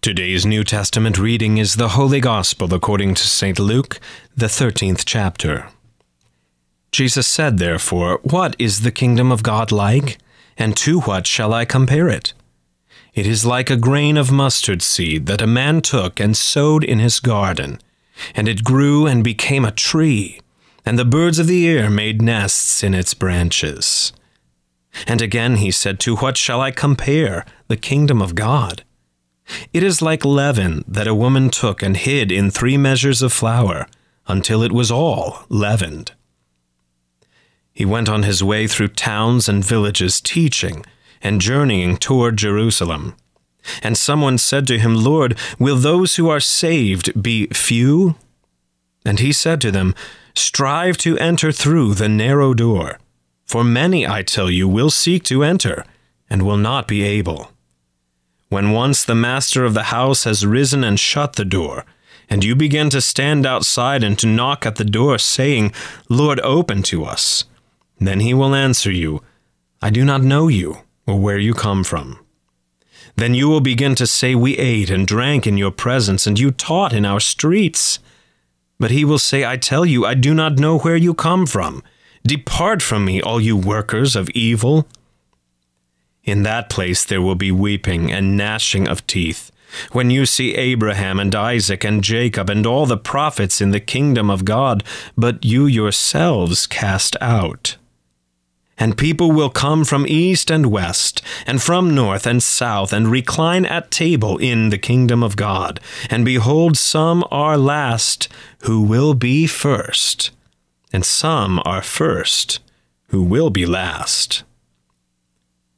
Today's New Testament reading is the Holy Gospel according to St. Luke, the 13th chapter. Jesus said, therefore, What is the kingdom of God like? And to what shall I compare it? It is like a grain of mustard seed that a man took and sowed in his garden, and it grew and became a tree, and the birds of the air made nests in its branches. And again he said, To what shall I compare the kingdom of God? It is like leaven that a woman took and hid in three measures of flour until it was all leavened. He went on his way through towns and villages, teaching and journeying toward Jerusalem. And someone said to him, Lord, will those who are saved be few? And he said to them, Strive to enter through the narrow door, for many, I tell you, will seek to enter, and will not be able. When once the master of the house has risen and shut the door, and you begin to stand outside and to knock at the door, saying, Lord, open to us, then he will answer you, I do not know you, or where you come from. Then you will begin to say, We ate and drank in your presence, and you taught in our streets. But he will say, I tell you, I do not know where you come from. Depart from me, all you workers of evil. In that place there will be weeping and gnashing of teeth, when you see Abraham and Isaac and Jacob and all the prophets in the kingdom of God, but you yourselves cast out. And people will come from east and west, and from north and south, and recline at table in the kingdom of God. And behold, some are last who will be first, and some are first who will be last.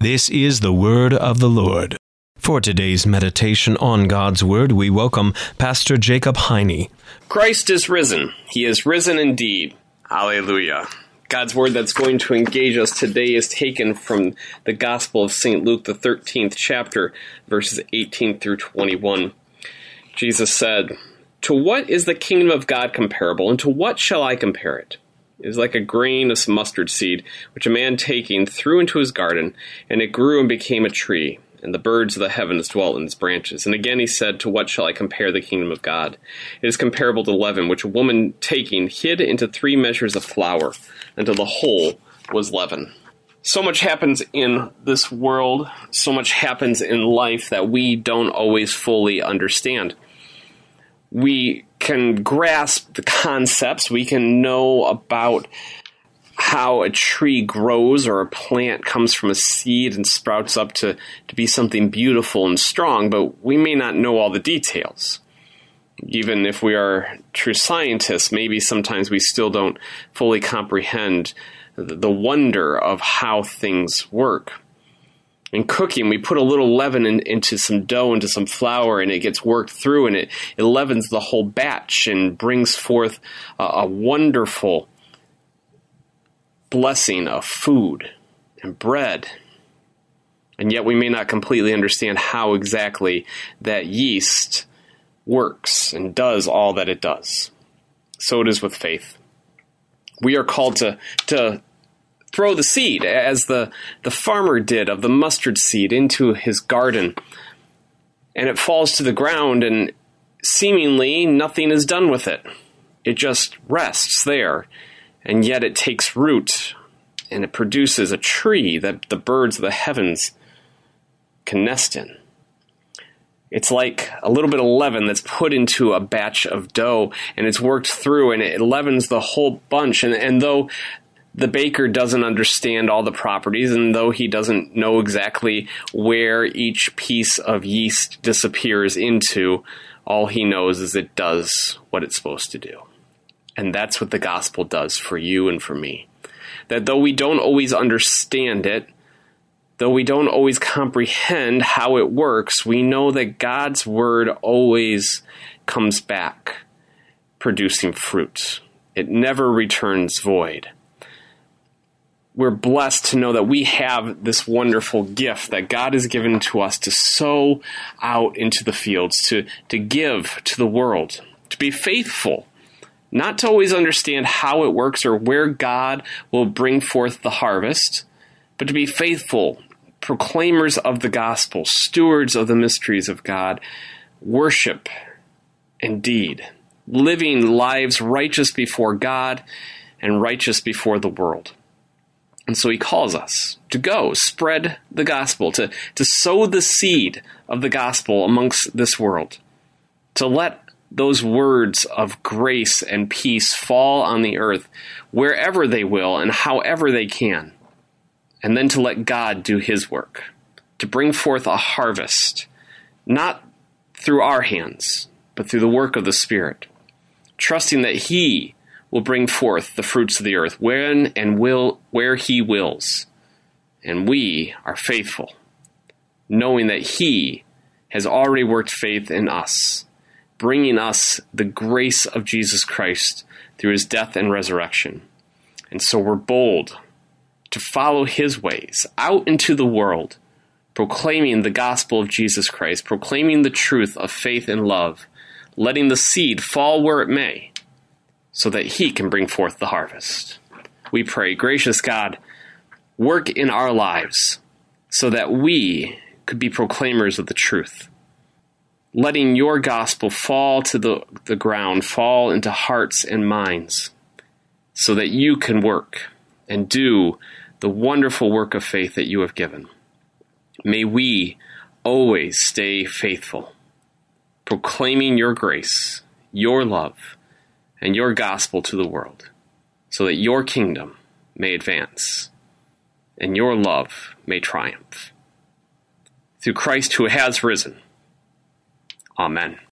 This is the word of the Lord. For today's meditation on God's Word, we welcome Pastor Jacob Heine. Christ is risen. He is risen indeed. Alleluia. God's Word that's going to engage us today is taken from the Gospel of St. Luke, the 13th chapter, verses 18 through 21. Jesus said, To what is the kingdom of God comparable, and to what shall I compare it? Is like a grain of mustard seed, which a man taking threw into his garden, and it grew and became a tree, and the birds of the heavens dwelt in its branches. And again he said, To what shall I compare the kingdom of God? It is comparable to leaven, which a woman taking hid into three measures of flour, until the whole was leaven. So much happens in this world, so much happens in life that we don't always fully understand. We can grasp the concepts, we can know about how a tree grows or a plant comes from a seed and sprouts up to, to be something beautiful and strong, but we may not know all the details. Even if we are true scientists, maybe sometimes we still don't fully comprehend the wonder of how things work in cooking, we put a little leaven in, into some dough, into some flour, and it gets worked through, and it, it leavens the whole batch and brings forth a, a wonderful blessing of food and bread. And yet, we may not completely understand how exactly that yeast works and does all that it does. So it is with faith. We are called to, to throw the seed, as the, the farmer did of the mustard seed, into his garden. And it falls to the ground, and seemingly nothing is done with it. It just rests there, and yet it takes root, and it produces a tree that the birds of the heavens can nest in. It's like a little bit of leaven that's put into a batch of dough and it's worked through and it leavens the whole bunch. And, and though the baker doesn't understand all the properties, and though he doesn't know exactly where each piece of yeast disappears into, all he knows is it does what it's supposed to do. And that's what the gospel does for you and for me. That though we don't always understand it, though we don't always comprehend how it works, we know that God's word always comes back producing fruit. It never returns void. We're blessed to know that we have this wonderful gift that God has given to us to sow out into the fields, to, to give to the world, to be faithful, not to always understand how it works or where God will bring forth the harvest, but to be faithful proclaimers of the gospel, stewards of the mysteries of God, worship indeed, living lives righteous before God and righteous before the world. And so he calls us to go spread the gospel, to, to sow the seed of the gospel amongst this world, to let those words of grace and peace fall on the earth wherever they will and however they can and then to let God do his work, to bring forth a harvest, not through our hands, but through the work of the Spirit, trusting that he will bring forth the fruits of the earth when and will where he wills. And we are faithful, knowing that he has already worked faith in us, bringing us the grace of Jesus Christ through his death and resurrection. And so we're bold to follow his ways out into the world, proclaiming the gospel of Jesus Christ, proclaiming the truth of faith and love, letting the seed fall where it may, so that he can bring forth the harvest. We pray, gracious God, work in our lives so that we could be proclaimers of the truth. Letting your gospel fall to the, the ground, fall into hearts and minds, so that you can work and do the wonderful work of faith that you have given. May we always stay faithful, proclaiming your grace, your love, and your gospel to the world, so that your kingdom may advance and your love may triumph. Through Christ who has risen. Amen.